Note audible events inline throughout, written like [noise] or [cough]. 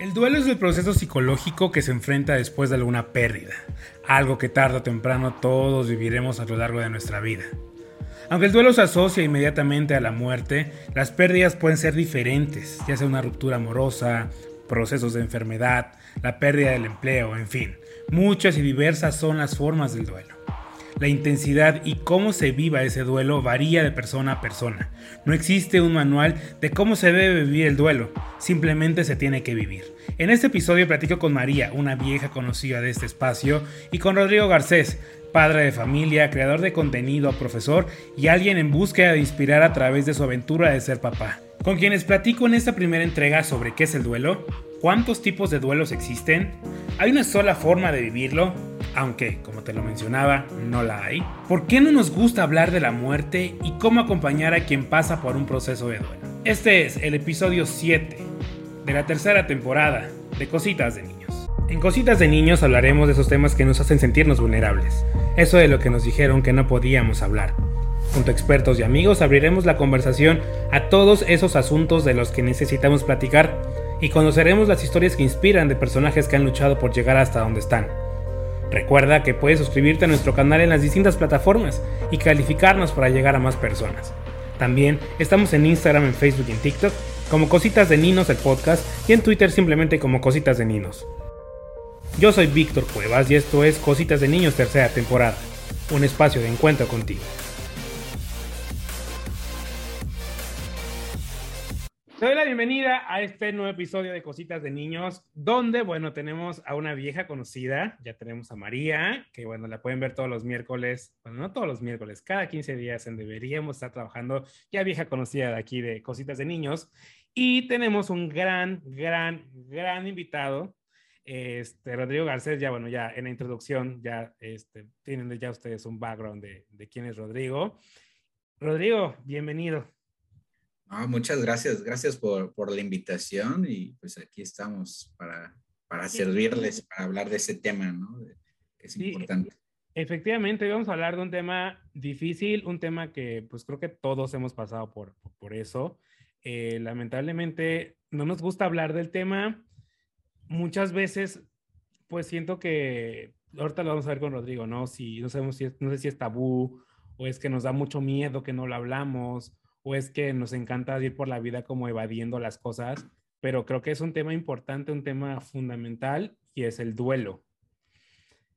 El duelo es el proceso psicológico que se enfrenta después de alguna pérdida, algo que tarde o temprano todos viviremos a lo largo de nuestra vida. Aunque el duelo se asocia inmediatamente a la muerte, las pérdidas pueden ser diferentes, ya sea una ruptura amorosa, procesos de enfermedad, la pérdida del empleo, en fin, muchas y diversas son las formas del duelo. La intensidad y cómo se viva ese duelo varía de persona a persona. No existe un manual de cómo se debe vivir el duelo, simplemente se tiene que vivir. En este episodio platico con María, una vieja conocida de este espacio, y con Rodrigo Garcés, padre de familia, creador de contenido, profesor y alguien en búsqueda de inspirar a través de su aventura de ser papá. Con quienes platico en esta primera entrega sobre qué es el duelo, cuántos tipos de duelos existen, hay una sola forma de vivirlo, aunque, como te lo mencionaba, no la hay. ¿Por qué no nos gusta hablar de la muerte y cómo acompañar a quien pasa por un proceso de duelo? Este es el episodio 7 de la tercera temporada de Cositas de Niños. En Cositas de Niños hablaremos de esos temas que nos hacen sentirnos vulnerables, eso de lo que nos dijeron que no podíamos hablar. Junto a expertos y amigos abriremos la conversación a todos esos asuntos de los que necesitamos platicar y conoceremos las historias que inspiran de personajes que han luchado por llegar hasta donde están. Recuerda que puedes suscribirte a nuestro canal en las distintas plataformas y calificarnos para llegar a más personas. También estamos en Instagram, en Facebook y en TikTok como Cositas de Ninos el podcast y en Twitter simplemente como Cositas de Ninos. Yo soy Víctor Cuevas y esto es Cositas de Niños tercera temporada, un espacio de encuentro contigo. Te doy la bienvenida a este nuevo episodio de Cositas de Niños, donde, bueno, tenemos a una vieja conocida, ya tenemos a María, que, bueno, la pueden ver todos los miércoles, bueno, no todos los miércoles, cada 15 días en deberíamos estar trabajando, ya vieja conocida de aquí de Cositas de Niños, y tenemos un gran, gran, gran invitado, este, Rodrigo Garcés, ya, bueno, ya en la introducción, ya este, tienen ya ustedes un background de, de quién es Rodrigo. Rodrigo, bienvenido. Ah, muchas gracias, gracias por, por, la invitación y pues aquí estamos para, para servirles, para hablar de ese tema, ¿no? que es importante. Efectivamente, vamos a hablar de un tema difícil, un tema que pues creo que todos hemos pasado por, por eso. Eh, lamentablemente no nos gusta hablar del tema. Muchas veces pues siento que, ahorita lo vamos a ver con Rodrigo, ¿no? Si no sabemos si es, no sé si es tabú o es que nos da mucho miedo que no lo hablamos o es que nos encanta ir por la vida como evadiendo las cosas, pero creo que es un tema importante, un tema fundamental y es el duelo.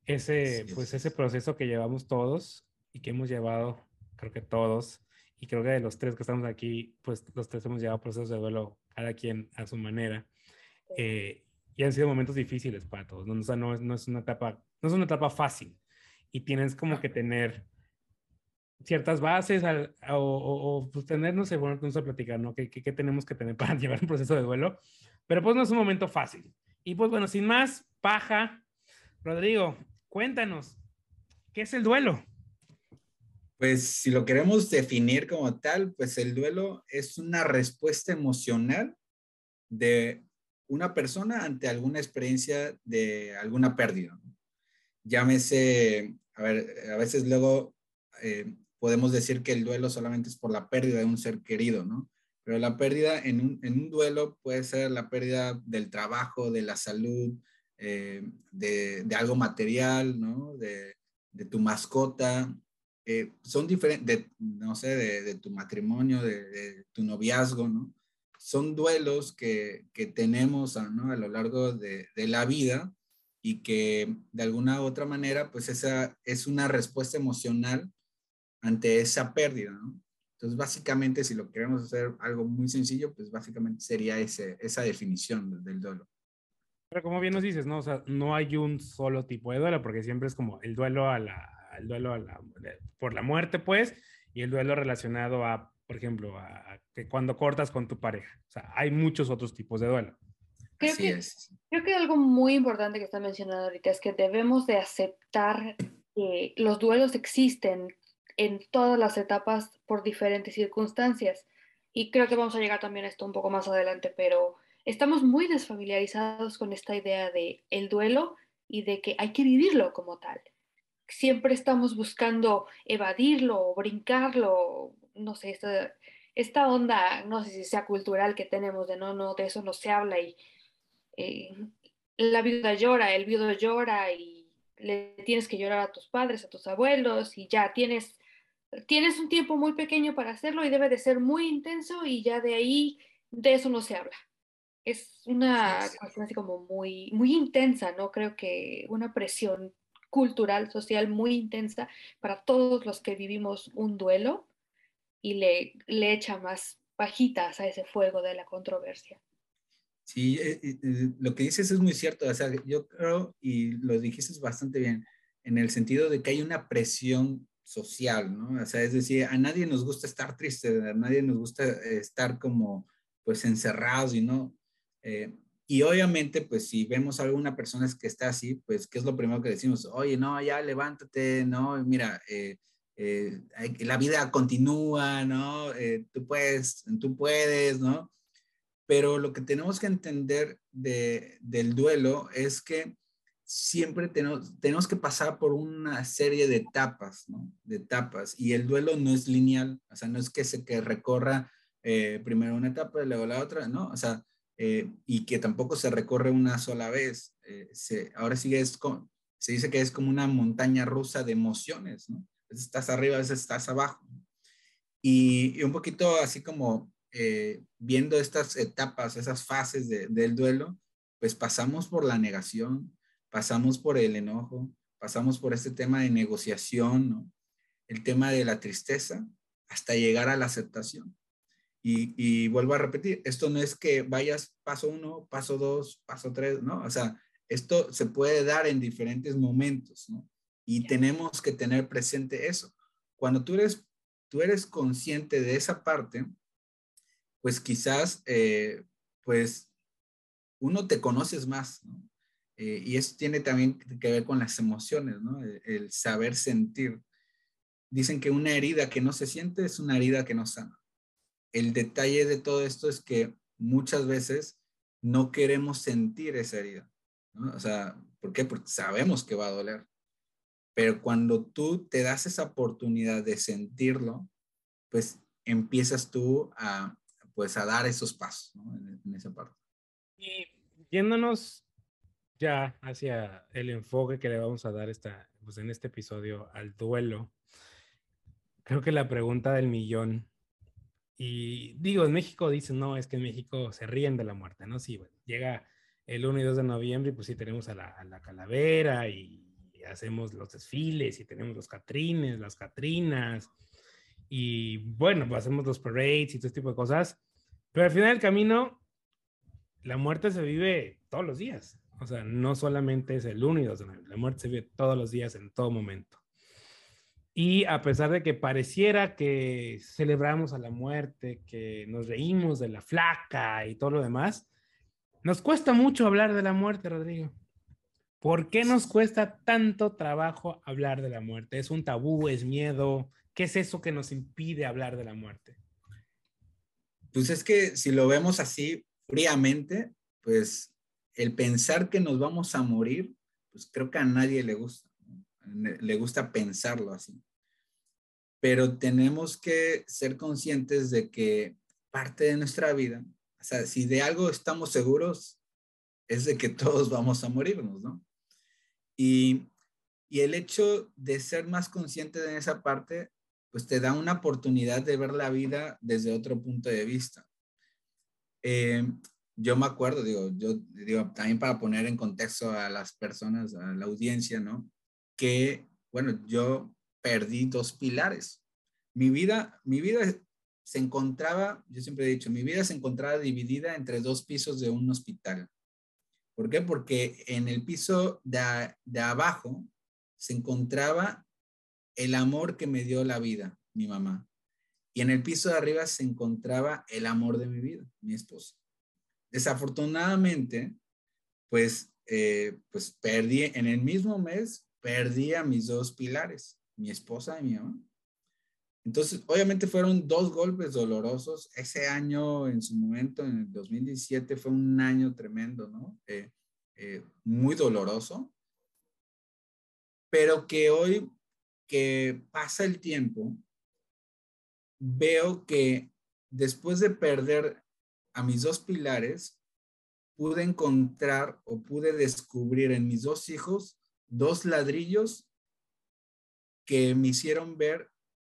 Ese, pues ese proceso que llevamos todos y que hemos llevado, creo que todos, y creo que de los tres que estamos aquí, pues los tres hemos llevado procesos de duelo, cada quien a su manera. Eh, y han sido momentos difíciles para todos, ¿no? O sea, no, no, es una etapa, no es una etapa fácil y tienes como que tener ciertas bases o, o, tener, no sé, bueno, vamos a platicar, ¿no? ¿Qué, ¿Qué, tenemos que tener [laughs] para llevar un proceso de duelo? Pero pues no es un momento fácil. Y pues bueno, sin más, paja, Rodrigo, cuéntanos, ¿qué es el duelo? Pues si lo queremos definir como tal, pues el duelo es una respuesta emocional de una persona ante alguna experiencia de alguna pérdida. Llámese, a ver, a veces luego eh, podemos decir que el duelo solamente es por la pérdida de un ser querido, ¿no? Pero la pérdida en un, en un duelo puede ser la pérdida del trabajo, de la salud, eh, de, de, algo material, ¿no? De, de tu mascota. Eh, son diferentes, no sé, de, de, tu matrimonio, de, tu noviazgo, ¿no? Son duelos que, que tenemos ¿no? a lo largo de, la vida y que de alguna u otra manera, pues esa es una respuesta emocional ante esa pérdida, ¿no? Entonces, básicamente, si lo queremos hacer algo muy sencillo, pues básicamente sería ese, esa definición del duelo. Pero como bien nos dices, ¿no? O sea, no hay un solo tipo de duelo, porque siempre es como el duelo a la, el duelo a la, por la muerte, pues, y el duelo relacionado a, por ejemplo, a, que cuando cortas con tu pareja. O sea, hay muchos otros tipos de duelo. Creo Así que, es. Creo que algo muy importante que está mencionando ahorita es que debemos de aceptar que los duelos existen, en todas las etapas por diferentes circunstancias. Y creo que vamos a llegar también a esto un poco más adelante, pero estamos muy desfamiliarizados con esta idea de el duelo y de que hay que vivirlo como tal. Siempre estamos buscando evadirlo brincarlo, no sé, esta, esta onda, no sé si sea cultural que tenemos de no, no, de eso no se habla y eh, la viuda llora, el viudo llora y le tienes que llorar a tus padres, a tus abuelos y ya tienes, tienes un tiempo muy pequeño para hacerlo y debe de ser muy intenso y ya de ahí, de eso no se habla. Es una cuestión así como muy, muy intensa, ¿no? Creo que una presión cultural, social muy intensa para todos los que vivimos un duelo y le, le echa más bajitas a ese fuego de la controversia. Sí, eh, eh, eh, lo que dices es muy cierto. O sea, yo creo, y lo dijiste bastante bien, en el sentido de que hay una presión social, ¿no? O sea, es decir, a nadie nos gusta estar triste, a nadie nos gusta estar como, pues, encerrados y no. y obviamente, pues, si vemos a alguna persona que está así, pues, ¿qué es lo primero que decimos? Oye, no, ya levántate, no, mira, la vida continúa, ¿no? tú puedes, tú puedes, ¿no? Pero lo que tenemos que entender del duelo es que siempre tenemos, tenemos que pasar por una serie de etapas, ¿no? De etapas. Y el duelo no es lineal, o sea, no es que se que recorra eh, primero una etapa y luego la otra, ¿no? O sea, eh, y que tampoco se recorre una sola vez. Eh, se, ahora sí es se dice que es como una montaña rusa de emociones, ¿no? A estás arriba, a veces estás abajo. Y, y un poquito así como viendo estas etapas, esas fases del duelo, pues pasamos por la negación, pasamos por el enojo, pasamos por este tema de negociación, el tema de la tristeza, hasta llegar a la aceptación. Y, vuelvo a repetir, esto no es que vayas paso uno, paso dos, paso tres, ¿no? O sea, esto se puede dar en diferentes momentos, ¿no? Y tenemos que tener presente eso. Cuando tú eres, tú eres consciente de esa parte, pues quizás, eh, pues, uno te conoces más, ¿no? Eh, y eso tiene también que ver con las emociones, ¿no? El, saber sentir. Dicen que una herida que no se siente es una herida que no sana. El detalle de todo esto es que muchas veces no queremos sentir esa herida, ¿no? O sea, ¿por qué? Porque sabemos que va a doler. Pero cuando tú te das esa oportunidad de sentirlo, pues empiezas tú a, pues a dar esos pasos en, esa parte. Y yéndonos ya hacia el enfoque que le vamos a dar esta, pues en este episodio al duelo, creo que la pregunta del millón, y digo, en México dicen, no, es que en México se ríen de la muerte, ¿no? Sí, bueno, llega el 1 y 2 de noviembre y pues sí tenemos a la, a la calavera y, hacemos los desfiles y tenemos los catrines, las catrinas y bueno, pues hacemos los parades y todo este tipo de cosas, pero al final del camino, la muerte se vive todos los días. O sea, no solamente es el único, la muerte se vive todos los días, en todo momento. Y a pesar de que pareciera que celebramos a la muerte, que nos reímos de la flaca y todo lo demás, nos cuesta mucho hablar de la muerte, Rodrigo. ¿Por qué nos cuesta tanto trabajo hablar de la muerte? ¿Es un tabú? ¿Es miedo? ¿Qué es eso que nos impide hablar de la muerte? Pues es que si lo vemos así fríamente, pues el pensar que nos vamos a morir, pues creo que a nadie le gusta, le gusta pensarlo así. Pero tenemos que ser conscientes de que parte de nuestra vida, o sea, si de algo estamos seguros, es de que todos vamos a morirnos, ¿no? Y, y el hecho de ser más consciente de esa parte pues te da una oportunidad de ver la vida desde otro punto de vista. Eh, yo me acuerdo, digo, yo digo, también para poner en contexto a las personas, a la audiencia, ¿no? Que, bueno, yo perdí dos pilares. Mi vida, mi vida se encontraba, yo siempre he dicho, mi vida se encontraba dividida entre dos pisos de un hospital. ¿Por qué? Porque en el piso de, de abajo se encontraba el amor que me dio la vida, mi mamá. Y en el piso de arriba se encontraba el amor de mi vida, mi esposa. Desafortunadamente, pues, eh, pues perdí, en el mismo mes, perdí a mis dos pilares, mi esposa y mi mamá. Entonces, obviamente fueron dos golpes dolorosos. Ese año, en su momento, en el 2017, fue un año tremendo, ¿no? Eh, eh, muy doloroso, pero que hoy que pasa el tiempo, veo que después de perder a mis dos pilares, pude encontrar o pude descubrir en mis dos hijos dos ladrillos que me hicieron ver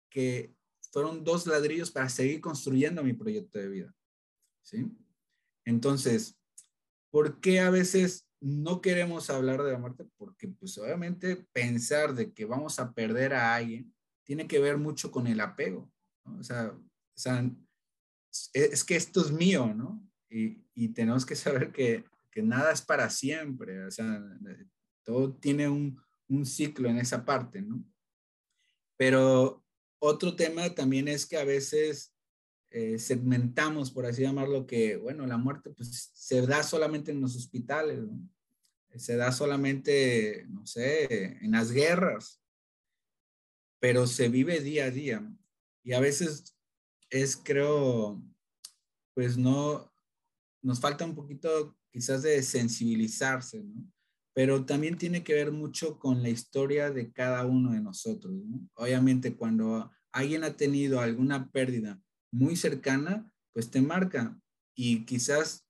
que fueron dos ladrillos para seguir construyendo mi proyecto de vida. ¿Sí? Entonces, ¿por qué a veces no queremos hablar de la muerte? Porque pues obviamente pensar de que vamos a perder a alguien tiene que ver mucho con el apego. O, sea, es que esto es mío, ¿no? Y, y tenemos que saber que, que, nada es para siempre. O sea, todo tiene un, un ciclo en esa parte, ¿no? Pero otro tema también es que a veces eh, segmentamos, por así llamarlo, que, bueno, la muerte pues, se da solamente en los hospitales, se da solamente, no sé, en las guerras, pero se vive día a día. Y a veces es, creo, pues no, nos falta un poquito quizás de sensibilizarse, ¿no? Pero también tiene que ver mucho con la historia de cada uno de nosotros, ¿no? Obviamente cuando alguien ha tenido alguna pérdida muy cercana, pues te marca y quizás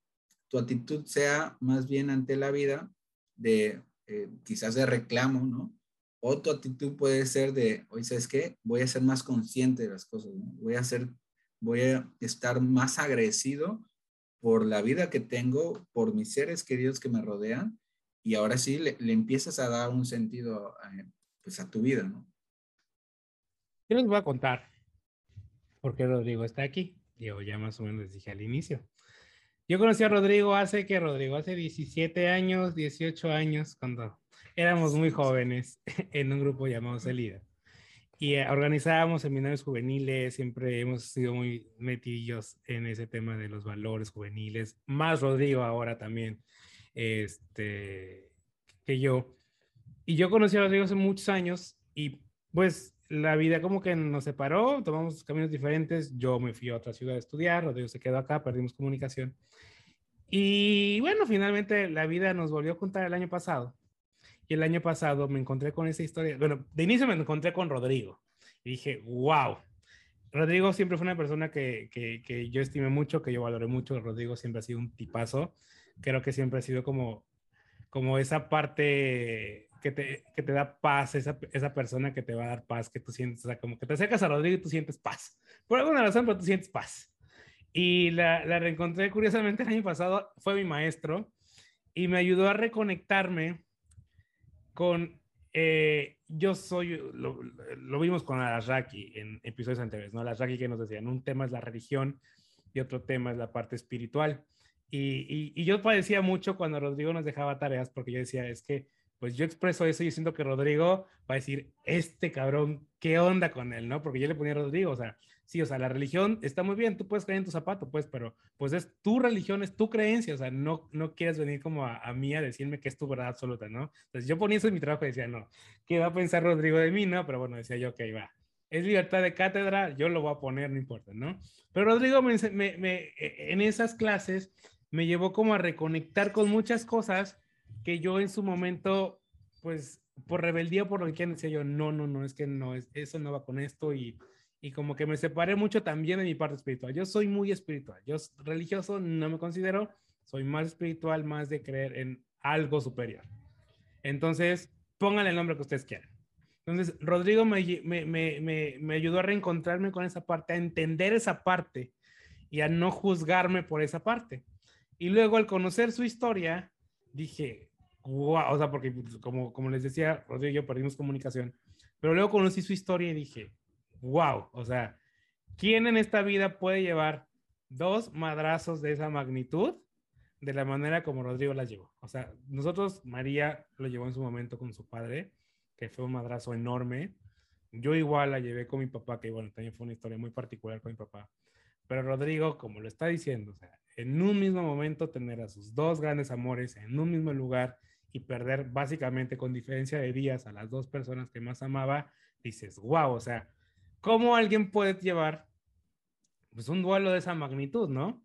tu actitud sea más bien ante la vida de eh, quizás de reclamo, ¿no? O tu actitud puede ser de, oye, ¿sabes qué? Voy a ser más consciente de las cosas, ¿no? Voy a ser, voy a estar más agradecido por la vida que tengo, por mis seres queridos que me rodean, y ahora sí le, empiezas a dar un sentido eh, pues a tu vida, ¿no? Yo les voy a contar por qué Rodrigo está aquí. Yo ya más o menos les dije al inicio. Yo conocí a Rodrigo hace que Rodrigo, hace 17 años, 18 años, cuando éramos muy jóvenes [laughs] en un grupo llamado Celida. Y eh, organizábamos seminarios juveniles, siempre hemos sido muy metidillos en ese tema de los valores juveniles, más Rodrigo ahora también, este, que yo. Y yo conocí a Rodrigo hace muchos años y pues la vida como que nos separó, tomamos caminos diferentes, yo me fui a otra ciudad a estudiar, Rodrigo se quedó acá, perdimos comunicación. Y bueno, finalmente la vida nos volvió a juntar el año pasado. Y el año pasado me encontré con esa historia. Bueno, de inicio me encontré con Rodrigo. Y dije, wow. Rodrigo siempre fue una persona que, que, que yo estimé mucho, que yo valoré mucho. Rodrigo siempre ha sido un tipazo. Creo que siempre ha sido como, como esa parte que te, que te da paz, esa, esa persona que te va a dar paz, que tú sientes, o sea, como que te acercas a Rodrigo y tú sientes paz. Por alguna razón, pero tú sientes paz. Y la, la reencontré curiosamente el año pasado, fue mi maestro y me ayudó a reconectarme con, eh, yo soy, lo, lo, vimos con Alasraki en episodios anteriores, ¿no? Alasraki que nos decían, un tema es la religión y otro tema es la parte espiritual. Y, y, y, yo padecía mucho cuando Rodrigo nos dejaba tareas porque yo decía, es que pues yo expreso eso y siento que Rodrigo va a decir, este cabrón, ¿qué onda con él? ¿No? Porque yo le ponía a Rodrigo, o sea, sí, o sea, la religión está muy bien, tú puedes creer en tu zapato, pues, pero pues es tu religión, es tu creencia, o sea, no, no quieres venir como a, mí a decirme que es tu verdad absoluta, ¿no? Entonces yo ponía eso en mi trabajo y decía, no, ¿qué va a pensar Rodrigo de mí? No, pero bueno, decía yo, ok, va. Es libertad de cátedra, yo lo voy a poner, no importa, ¿no? Pero Rodrigo me, me, me, e, en esas clases me llevó como a reconectar con muchas cosas que yo en su momento, pues por rebeldía, por lo que quieran, decía yo, no, no, no, es que no, es, eso no va con esto y, y como que me separé mucho también de mi parte espiritual. Yo soy muy espiritual, yo religioso no me considero, soy más espiritual, más de creer en algo superior. Entonces, pónganle el nombre que ustedes quieran. Entonces, Rodrigo me, me, me, me, ayudó a reencontrarme con esa parte, a entender esa parte y a no juzgarme por esa parte. Y luego al conocer su historia, dije, wow, o sea, porque pues, como, como les decía, Rodrigo y yo perdimos comunicación, pero luego conocí su historia y dije, wow, o sea, ¿quién en esta vida puede llevar dos madrazos de esa magnitud de la manera como Rodrigo las llevó? O sea, nosotros, María lo llevó en su momento con su padre, que fue un madrazo enorme. Yo igual la llevé con mi papá, que bueno, también fue una historia muy particular con mi papá. Pero Rodrigo, como lo está diciendo, o sea, en un mismo momento tener a sus dos grandes amores en un mismo lugar y perder básicamente con diferencia de días a las dos personas que más amaba, dices, wow, o sea, ¿cómo alguien puede llevar pues un duelo de esa magnitud, no?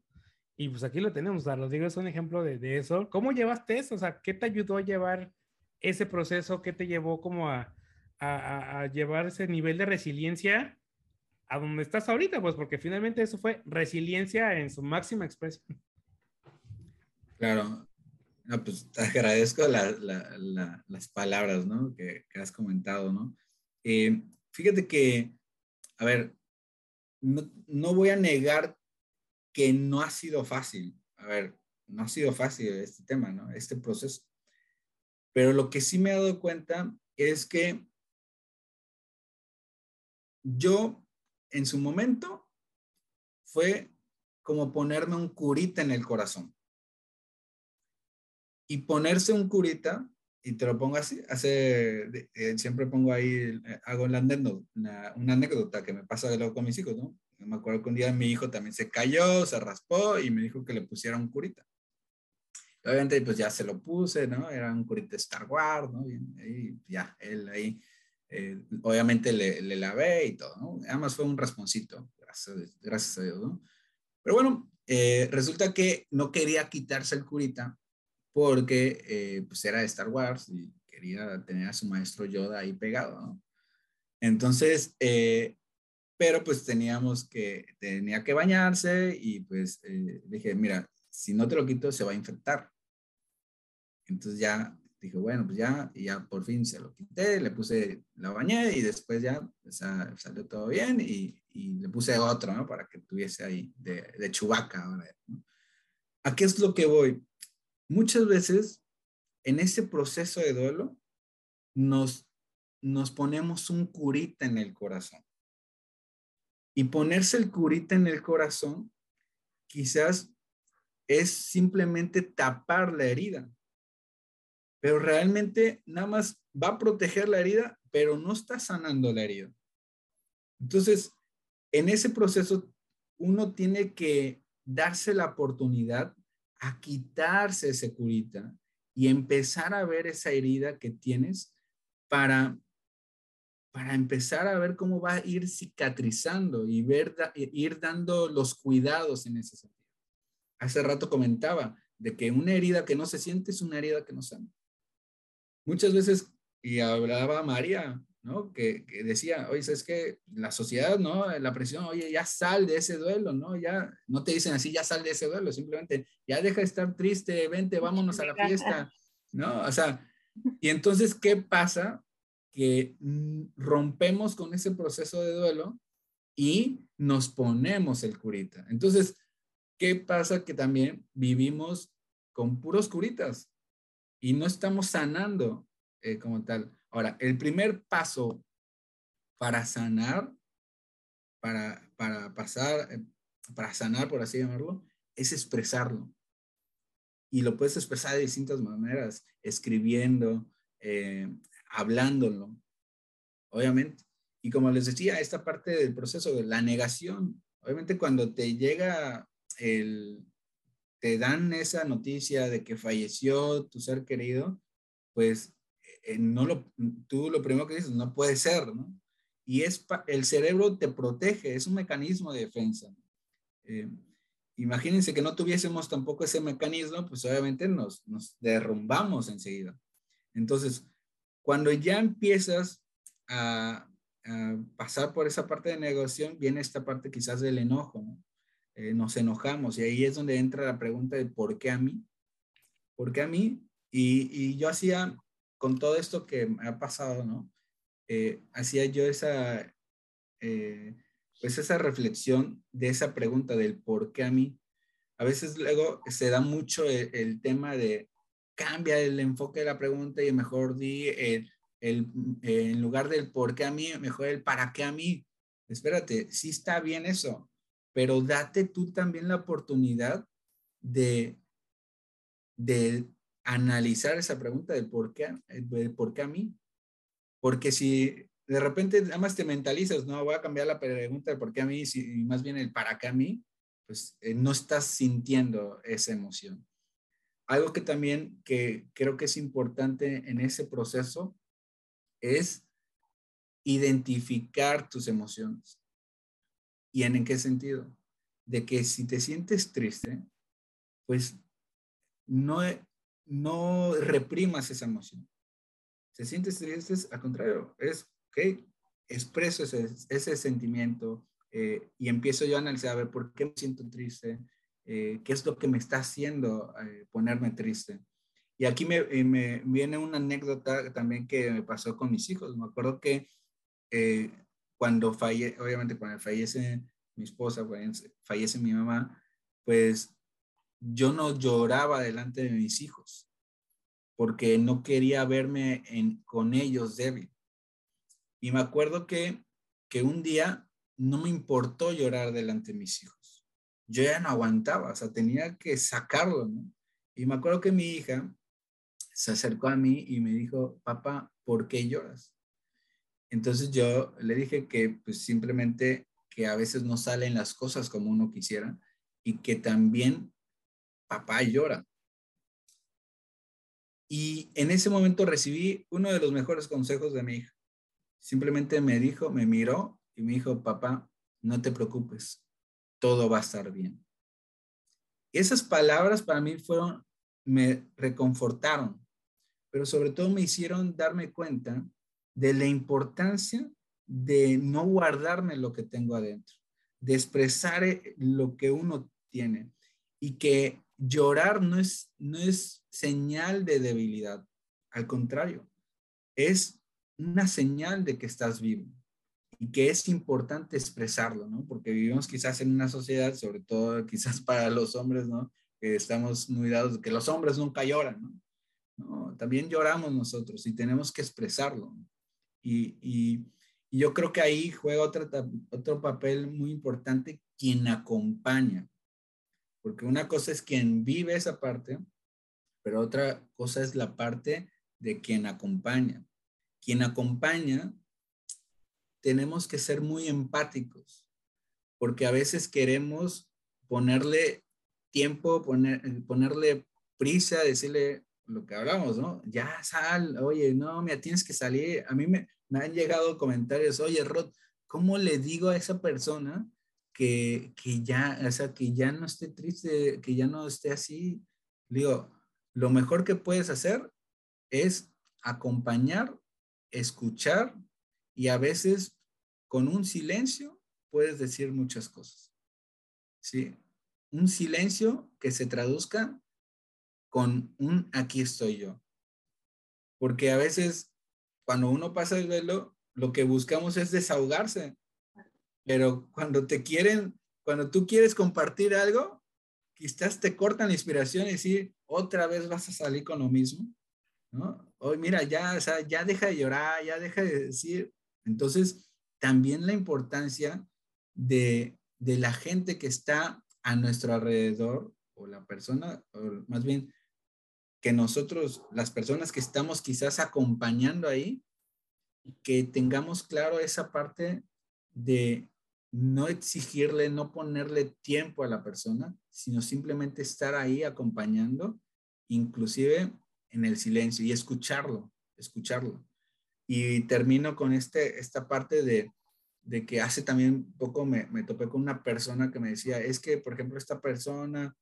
Y pues aquí lo tenemos, o sea, Rodrigo es un ejemplo de, de, eso. ¿Cómo llevaste eso? O sea, ¿qué te ayudó a llevar ese proceso? ¿Qué te llevó como a, a, a llevar ese nivel de resiliencia a donde estás ahorita? Pues porque finalmente eso fue resiliencia en su máxima expresión. Claro, pues te agradezco las palabras, ¿no? Que, has comentado, ¿no? Eh, fíjate que, a ver, no, no, voy a negar que no ha sido fácil. A ver, no ha sido fácil este tema, ¿no? Este proceso. Pero lo que sí me he dado cuenta es que yo en su momento fue como ponerme un curita en el corazón. Y ponerse un curita, y te lo pongo así, hace, eh, siempre pongo ahí, eh, hago la una, una, anécdota que me pasa de luego con mis hijos, ¿no? Me acuerdo que un día mi hijo también se cayó, se raspó y me dijo que le pusiera un curita. obviamente, pues ya se lo puse, ¿no? Era un curita Star Wars, ¿no? Y, ya, él ahí, eh, obviamente le, le, lavé y todo, ¿no? Además fue un rasponcito, gracias, gracias a Dios, ¿no? Pero bueno, resulta que no quería quitarse el curita porque eh, pues era de Star Wars y quería tener a su maestro Yoda ahí pegado, ¿no? Entonces, eh, pero pues teníamos que, tenía que bañarse y pues eh, dije, mira, si no te lo quito se va a infectar. Entonces ya dije, bueno, pues ya, y ya por fin se lo quité, le puse, la bañé y después ya salió todo bien y, y, le puse otro, ¿no? Para que tuviese ahí de, de chubaca ¿no? ¿A qué es lo que voy? Muchas veces en ese proceso de duelo nos, nos ponemos un curita en el corazón. Y ponerse el curita en el corazón quizás es simplemente tapar la herida. Pero realmente nada más va a proteger la herida, pero no está sanando la herida. Entonces, en ese proceso, uno tiene que darse la oportunidad a quitarse ese curita y empezar a ver esa herida que tienes para, para empezar a ver cómo va a ir cicatrizando y ver, ir dando los cuidados en ese sentido. Hace rato comentaba de que una herida que no se siente es una herida que no sana. Muchas veces, y hablaba María, Que, decía, oye, es que la sociedad, ¿no? La presión, oye, ya sal de ese duelo, ¿no? Ya no te dicen así, ya sal de ese duelo, simplemente ya deja de estar triste, vente, vámonos a la fiesta, ¿no? O sea, y entonces, ¿qué pasa? Que mm, rompemos con ese proceso de duelo y nos ponemos el curita. Entonces, ¿qué pasa? Que también vivimos con puros curitas y no estamos sanando eh, como tal. Ahora, el primer paso para sanar, para, para pasar, eh, para sanar, por así llamarlo, es expresarlo. Y lo puedes expresar de distintas maneras, escribiendo, eh, hablándolo, obviamente. Y como les decía, esta parte del proceso de la negación, obviamente cuando te llega el, te dan esa noticia de que falleció tu ser querido, pues eh, no lo, tú lo primero que dices, no puede ser, ¿no? Y es el cerebro te protege, es un mecanismo de defensa. Eh, imagínense que no tuviésemos tampoco ese mecanismo, pues obviamente nos, nos derrumbamos enseguida. Entonces, cuando ya empiezas a, pasar por esa parte de negociación, viene esta parte quizás del enojo, ¿no? Eh, nos enojamos y ahí es donde entra la pregunta de por qué a mí, por qué a mí. Y yo hacía con todo esto que me ha pasado, ¿no? Eh, hacía yo esa, eh, pues esa reflexión de esa pregunta del por qué a mí. A veces luego se da mucho el, tema de cambia el enfoque de la pregunta y mejor di el, el, en lugar del por qué a mí, mejor el para qué a mí. Espérate, sí está bien eso, pero date tú también la oportunidad de, de analizar esa pregunta del por qué, del por qué a mí. Porque si de repente nada más te mentalizas, no, voy a cambiar la pregunta del por qué a mí, y más bien el para qué a mí, pues eh, no estás sintiendo esa emoción. Algo que también que creo que es importante en ese proceso es identificar tus emociones. ¿Y en qué sentido? De que si te sientes triste, pues no, no reprimas esa emoción. Se sientes triste, al contrario, es, ok, expreso ese, sentimiento eh, y empiezo yo a analizar, a ver, ¿por qué me siento triste? eh, qué es lo que me está haciendo eh, ponerme triste. Y aquí me, me, viene una anécdota también que me pasó con mis hijos. Me acuerdo que cuando falle, obviamente cuando fallece mi esposa, fallece, fallece mi mamá, pues yo no lloraba delante de mis hijos porque no quería verme con ellos débil. Y me acuerdo que, que un día no me importó llorar delante de mis hijos. Yo ya no aguantaba, o sea, tenía que sacarlo. Y me acuerdo que mi hija se acercó a mí y me dijo, papá, ¿por qué lloras? Entonces yo le dije que pues simplemente que a veces no salen las cosas como uno quisiera y que también papá llora. Y en ese momento recibí uno de los mejores consejos de mi hija. Simplemente me dijo, me miró y me dijo, papá, no te preocupes, todo va a estar bien. Esas palabras para mí fueron, me reconfortaron, pero sobre todo me hicieron darme cuenta de la importancia de no guardarme lo que tengo adentro, de expresar eh, lo que uno tiene y que llorar no es, no es señal de debilidad, al contrario, es una señal de que estás vivo y que es importante expresarlo, ¿no? Porque vivimos quizás en una sociedad, sobre todo quizás [laughs] para los hombres, ¿no? Que estamos muy dados que los hombres nunca lloran, ¿no? también lloramos nosotros y tenemos que expresarlo. Y, y, y yo creo que ahí juega otro, otro papel muy importante quien acompaña. Porque una cosa es quien vive esa parte, pero otra cosa es la parte de quien acompaña. Quien acompaña, tenemos que ser muy empáticos, porque a veces queremos ponerle tiempo, poner, ponerle prisa, decirle lo que hablamos, ¿no? Ya sal, oye, no, mira, tienes que salir. A mí me, me han llegado comentarios, oye, Rod, ¿cómo le digo a esa persona que, ya, o sea, que ya no esté triste, que ya no esté así. Digo, lo mejor que puedes hacer es acompañar, escuchar y a veces con un silencio puedes decir muchas cosas. ¿Sí? Un silencio que se traduzca con un aquí estoy yo. Porque a veces cuando uno pasa el velo, lo que buscamos es desahogarse. Pero cuando te quieren, cuando tú quieres compartir algo, quizás te cortan la inspiración y decir, otra vez vas a salir con lo mismo, ¿no? Hoy mira, ya, o sea, ya deja de llorar, ya deja de decir. Entonces, también la importancia de, de la gente que está a nuestro alrededor, o la persona, o más bien que nosotros, las personas que estamos quizás acompañando ahí, que tengamos claro esa parte de no exigirle, no ponerle tiempo a la persona, sino simplemente estar ahí acompañando, inclusive en el silencio y escucharlo, escucharlo. Y termino con este, esta parte de, de que hace también poco me, me, topé con una persona que me decía, es que, por ejemplo, esta persona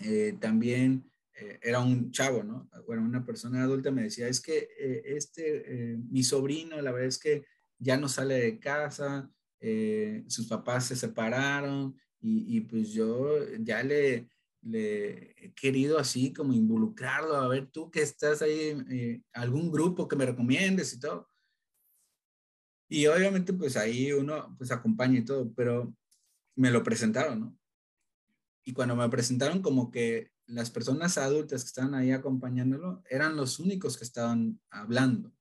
eh, también eh, era un chavo, ¿no? Bueno, una persona adulta me decía, es que eh, este, mi sobrino, la verdad es que ya no sale de casa, eh, sus papás se separaron y, pues yo ya le, le, he querido así como involucrarlo, a ver tú que estás ahí, eh, algún grupo que me recomiendes y todo. Y obviamente pues ahí uno pues acompaña y todo, pero me lo presentaron, ¿no? Y cuando me presentaron como que las personas adultas que estaban ahí acompañándolo eran los únicos que estaban hablando.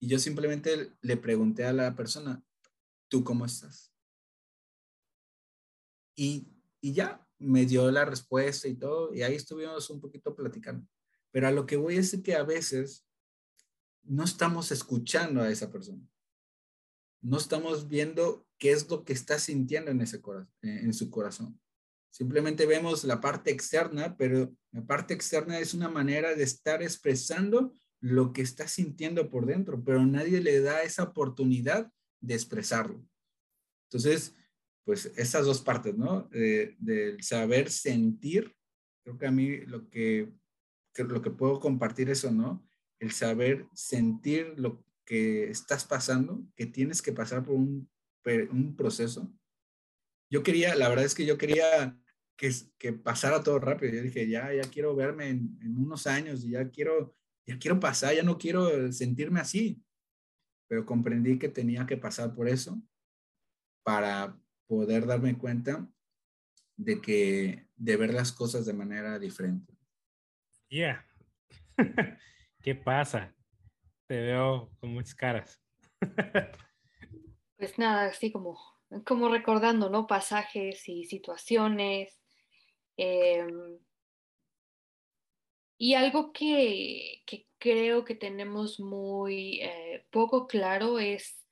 Y yo simplemente le pregunté a la persona, ¿tú cómo estás? Y, y ya me dio la respuesta y todo, y ahí estuvimos un poquito platicando. Pero a lo que voy es que a veces no estamos escuchando a esa persona. No estamos viendo qué es lo que está sintiendo en, ese corazón, en su corazón. Simplemente vemos la parte externa, pero la parte externa es una manera de estar expresando lo que está sintiendo por dentro, pero nadie le da esa oportunidad de expresarlo. Entonces, pues esas dos partes, ¿no? del saber sentir, creo que a mí lo que, lo que puedo compartir eso, ¿no? El saber sentir lo que estás pasando, que tienes que pasar por un, un proceso. Yo quería, la verdad es que yo quería que, que pasara todo rápido. Yo dije, ya, ya quiero verme en, en unos años, ya quiero, ya quiero pasar, ya no quiero sentirme así. Pero comprendí que tenía que pasar por eso para poder darme cuenta de que de ver las cosas de manera diferente. Ya. [laughs] ¿Qué pasa? Te veo con muchas caras. pues nada, así como, como recordando, ¿no? Pasajes y situaciones. Em, y algo que, creo que tenemos muy eh, poco claro es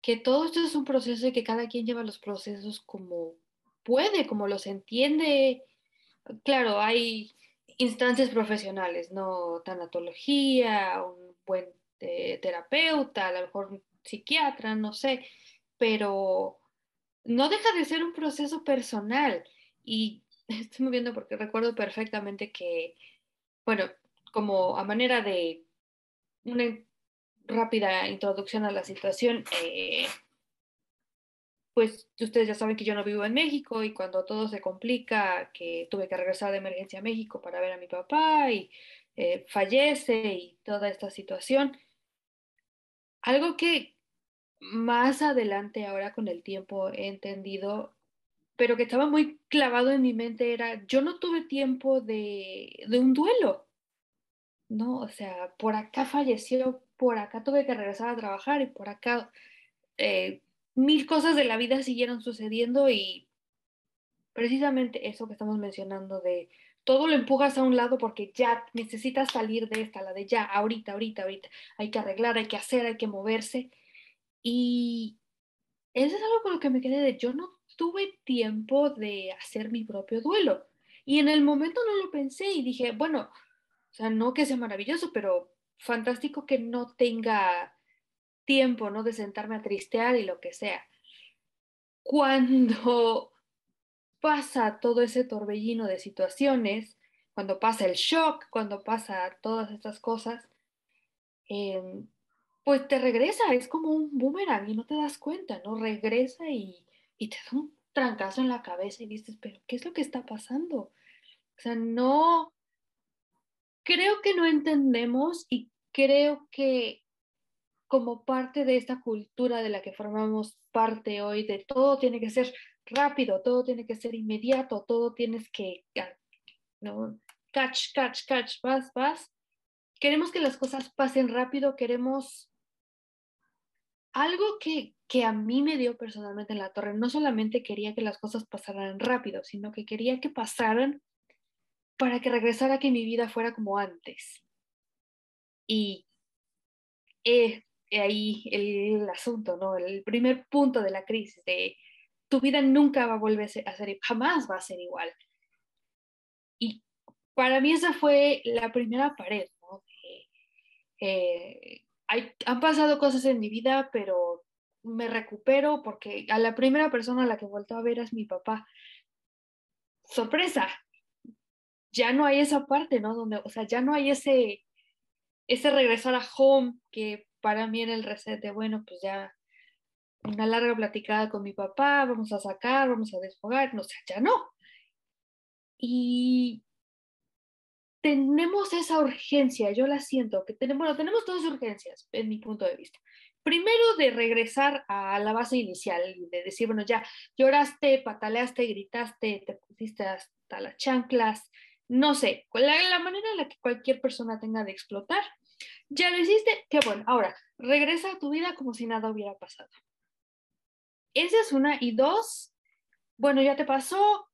que todo esto es un proceso y que cada quien lleva los procesos como puede, como los entiende. Claro, hay instancias profesionales, no tanatología, un buen eh, terapeuta, a lo mejor un psiquiatra, no sé, pero no deja de ser un proceso personal. Y [laughs] estoy moviendo porque recuerdo perfectamente que, bueno, como a manera de una rápida introducción a la situación, eh, pues ustedes ya saben que yo no vivo en México y cuando todo se complica, que tuve que regresar de emergencia a México para ver a mi papá y eh, fallece y toda esta situación, algo que más adelante ahora con el tiempo he entendido, pero que estaba muy clavado en mi mente era, yo no tuve tiempo de, de un duelo, ¿no? O sea, por acá falleció, por acá tuve que regresar a trabajar y por acá... Eh, mil cosas de la vida siguieron sucediendo y precisamente eso que estamos mencionando de todo lo empujas a un lado porque ya necesitas salir de esta, la de ya, ahorita, ahorita, ahorita, hay que arreglar, hay que hacer, hay que moverse. Y eso es algo con lo que me quedé de yo no tuve tiempo de hacer mi propio duelo. Y en el momento no lo pensé y dije, bueno, o sea, no que sea maravilloso, pero fantástico que no tenga tiempo, ¿no? De sentarme a tristear y lo que sea. Cuando [laughs] pasa todo ese torbellino de situaciones, cuando pasa el shock, cuando pasa todas estas cosas, em, pues te regresa, es como un boomerang y no te das cuenta, ¿no? Regresa y, y te da un trancazo en la cabeza y dices, pero ¿qué es lo que está pasando? O sea, no, creo que no entendemos y creo que como parte de esta cultura de la que formamos parte hoy, de todo tiene que ser rápido, todo tiene que ser inmediato, todo tienes que, ¿no? catch, catch, catch, vas, vas. Queremos que las cosas pasen rápido, queremos algo que, que a mí me dio personalmente en la torre. No solamente quería que las cosas pasaran rápido, sino que quería que pasaran para que regresara que mi vida fuera como antes. Y eh, ahí el, asunto, ¿no? El primer punto de la crisis, de tu vida nunca va a volver a ser, jamás va a ser igual. Y para mí esa fue la primera pared, ¿no? Eh, hay, han pasado cosas en mi vida, pero me recupero porque a la primera persona a la que vuelto a ver es mi papá. Sorpresa, ya no hay esa parte, ¿no? Donde, o sea, ya no hay ese, ese regresar a home que para mí en el reset de, bueno, pues ya una larga platicada con mi papá, vamos a sacar, vamos a desfogar, no sé, ya no. Y tenemos esa urgencia, yo la siento, que tenemos, bueno, tenemos dos urgencias en mi punto de vista. Primero, de regresar a la base inicial, de decir, bueno, ya lloraste, pataleaste, gritaste, te pusiste hasta las chanclas, no sé, la, la manera en la que cualquier persona tenga de explotar ya lo hiciste, qué bueno. Ahora, regresa a tu vida como si nada hubiera pasado. Esa es una. Y dos, bueno, ya te pasó,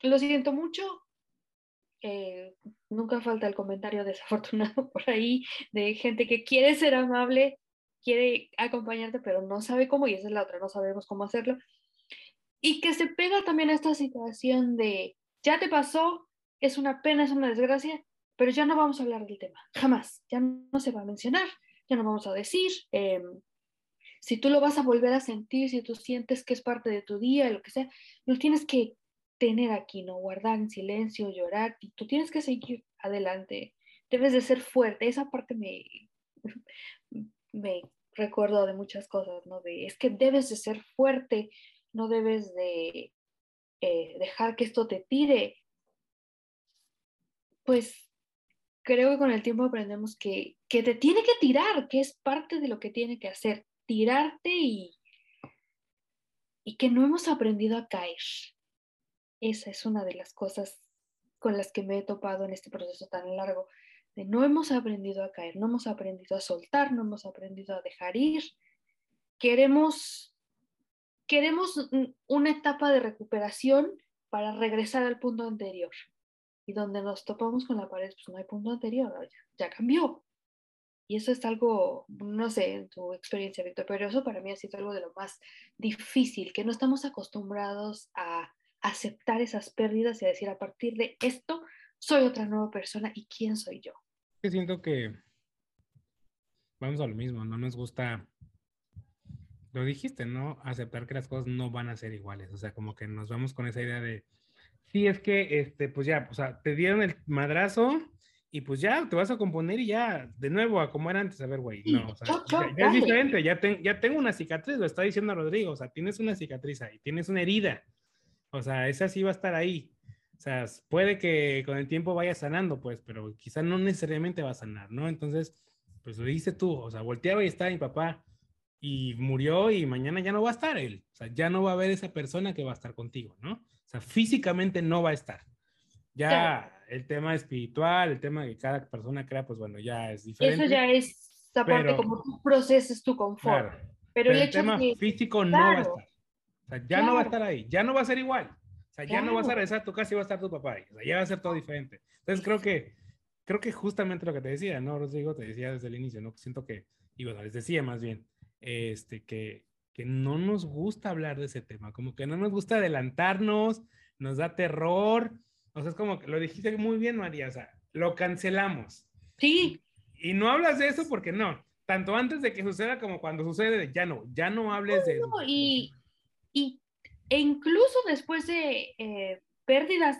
lo siento mucho. Eh, nunca falta el comentario desafortunado [laughs] por ahí de gente que quiere ser amable, quiere acompañarte, pero no sabe cómo, y esa es la otra, no sabemos cómo hacerlo. Y que se pega también a esta situación de, ya te pasó, es una pena, es una desgracia, pero ya no vamos a hablar del tema, jamás, ya no se va a mencionar, ya no vamos a decir. Em, si tú lo vas a volver a sentir, si tú sientes que es parte de tu día, lo que sea, lo tienes que tener aquí, ¿no? Guardar en silencio, llorar, y tú tienes que seguir adelante. Debes de ser fuerte. Esa parte me, [laughs] me recuerdo de muchas cosas, ¿no? De, es que debes de ser fuerte, no debes de eh, dejar que esto te tire, pues creo que con el tiempo aprendemos que, que te tiene que tirar, que es parte de lo que tiene que hacer, tirarte y, y que no hemos aprendido a caer. Esa es una de las cosas con las que me he topado en este proceso tan largo, no hemos aprendido a caer, no hemos aprendido a soltar, no hemos aprendido a dejar ir. Queremos, queremos una etapa de recuperación para regresar al punto anterior. Y donde nos topamos con la pared, pues no hay punto anterior, ya cambió. Y eso es algo, no sé, en tu experiencia, Víctor, pero eso para mí ha sido algo de lo más difícil, que no estamos acostumbrados a aceptar esas pérdidas y a decir, a partir de esto, soy otra nueva persona y quién soy yo. Siento que vamos a lo mismo, no nos gusta, lo dijiste, ¿no? Aceptar que las cosas no van a ser iguales, o sea, como que nos vamos con esa idea de, sí, es que, este, pues ya, o sea, te dieron el madrazo y pues ya te vas a componer y ya, de nuevo, a como era antes, a ver, güey, no, o sea, ya, es diferente, ya, ya tengo una cicatriz, lo está diciendo Rodrigo, o sea, tienes una cicatriz ahí, tienes una herida, o sea, esa sí va a estar ahí. O sea, puede que con el tiempo vaya sanando, pues, pero quizá no necesariamente va a sanar, ¿no? Entonces, pues lo dices tú, o sea, volteaba y estaba mi papá y murió y mañana ya no va a estar él. O sea, ya no va a haber esa persona que va a estar contigo, ¿no? O sea, físicamente no va a estar. Ya el tema espiritual, el tema que cada persona crea, pues bueno, ya es diferente. Eso ya es aparte como tú proceses tu confort. pero, el, tema físico no va a estar. O sea, ya no va a estar ahí, ya no va a ser igual. Sea, ya no vas a regresar a tu casa y va a estar tu papá. O sea, ya va a ser todo diferente. Entonces creo que, creo que justamente lo que te decía, ¿no, Rodrigo? Te decía desde el inicio, ¿no? Siento que, y bueno, les decía más bien, este, que, que no nos gusta hablar de ese tema, como que no nos gusta adelantarnos, nos da terror. O sea, es como que lo dijiste muy bien, María, o sea, lo cancelamos. Sí. Y no hablas de eso porque no, tanto antes de que suceda como cuando sucede, ya no, ya no hables de eso. Y, y, e incluso después de eh, pérdidas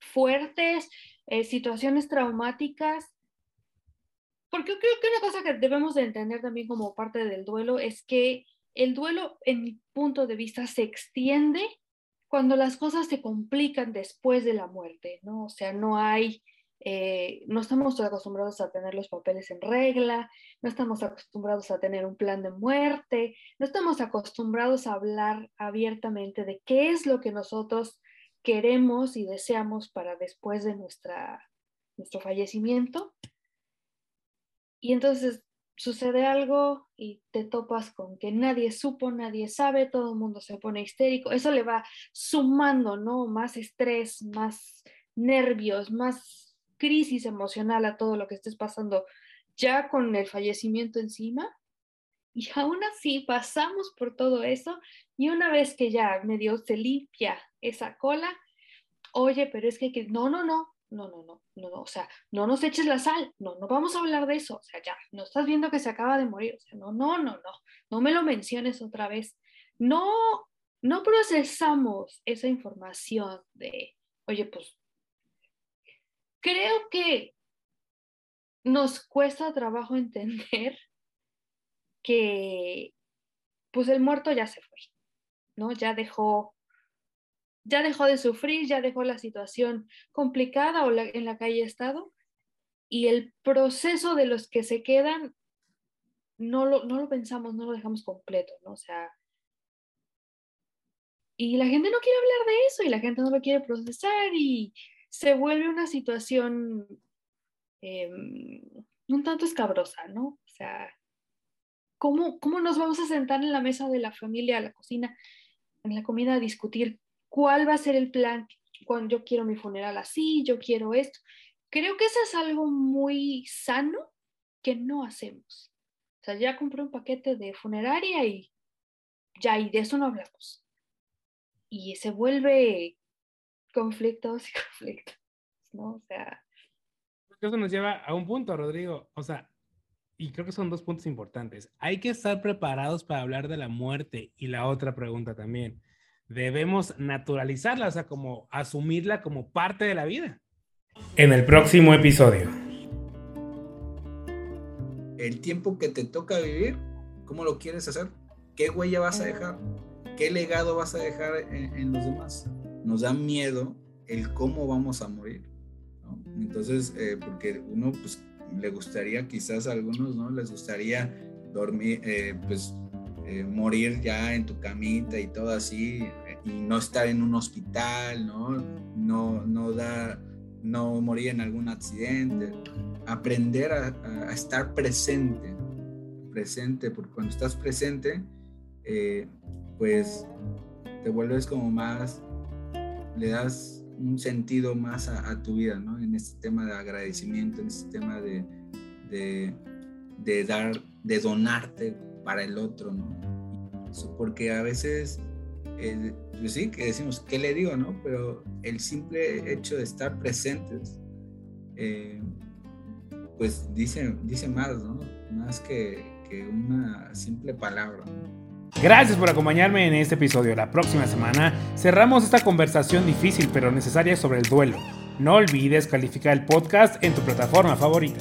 fuertes, eh, situaciones traumáticas, porque creo que una cosa que debemos de entender también como parte del duelo es que el duelo, en mi punto de vista, se extiende cuando las cosas se complican después de la muerte, ¿no? O sea, no hay eh, no estamos acostumbrados a tener los papeles en regla, no estamos acostumbrados a tener un plan de muerte, no estamos acostumbrados a hablar abiertamente de qué es lo que nosotros queremos y deseamos para después de nuestra, nuestro fallecimiento. Y entonces sucede algo y te topas con que nadie supo, nadie sabe, todo el mundo se pone histérico. Eso le va sumando, ¿no? Más estrés, más nervios, más crisis emocional a todo lo que estés pasando ya con el fallecimiento encima. Y aún así pasamos por todo eso y una vez que ya medio se limpia esa cola, oye, pero es que, que no, no, no, no, no, no, no, no, o sea, no nos eches la sal, no, no vamos a hablar de eso, o sea, ya, no estás viendo que se acaba de morir, no, no, no, no, no me lo menciones otra vez. No, no procesamos esa información de, oye, pues creo que nos cuesta trabajo [laughs] entender que pues el muerto ya se fue, ¿no? Ya dejó, ya dejó de sufrir, ya dejó la situación complicada o en la que haya estado y el proceso de los que se quedan no lo, no lo pensamos, no lo dejamos completo, ¿no? O sea, y la gente no quiere hablar de eso y la gente no lo quiere procesar y se vuelve una situación em, un tanto escabrosa, ¿no? O sea, ¿cómo, ¿cómo nos vamos a sentar en la mesa de la familia, a la cocina, en la comida a discutir cuál va a ser el plan? Cuando yo quiero mi funeral así, yo quiero esto. Creo que eso es algo muy sano que no hacemos. O sea, ya compré un paquete de funeraria y ya, y de eso no hablamos. Y se vuelve conflictos y [laughs] conflictos, ¿no? O sea... Eso nos lleva a un punto, Rodrigo. O sea, y creo que son dos puntos importantes. Hay que estar preparados para hablar de la muerte y la otra pregunta también. Debemos naturalizarla, o sea, como asumirla como parte de la vida. En el próximo episodio. El tiempo que te toca vivir, ¿cómo lo quieres hacer? ¿Qué huella vas a dejar? ¿Qué legado vas a dejar en, en los demás? Nos da miedo el cómo vamos a morir. Entonces, eh, porque uno pues le gustaría, quizás a algunos, ¿no? Les gustaría dormir, eh, pues eh, morir ya en tu camita y todo así, y no estar en un hospital, ¿no? No, no, da, no morir en algún accidente. Aprender a, estar presente, presente, porque cuando estás presente, pues te vuelves como más, le das un sentido más a, tu vida, ¿no? En este tema de agradecimiento, en este tema de, de, dar, de donarte para el otro, ¿no? Porque a veces, pues sí, que decimos, ¿qué le digo, no? Pero el simple hecho de estar presentes, eh, pues dice, dice más, ¿no? Más que, que una simple palabra, ¿no? Gracias por acompañarme en este episodio. La próxima semana cerramos esta conversación difícil pero necesaria sobre el duelo. No olvides calificar el podcast en tu plataforma favorita.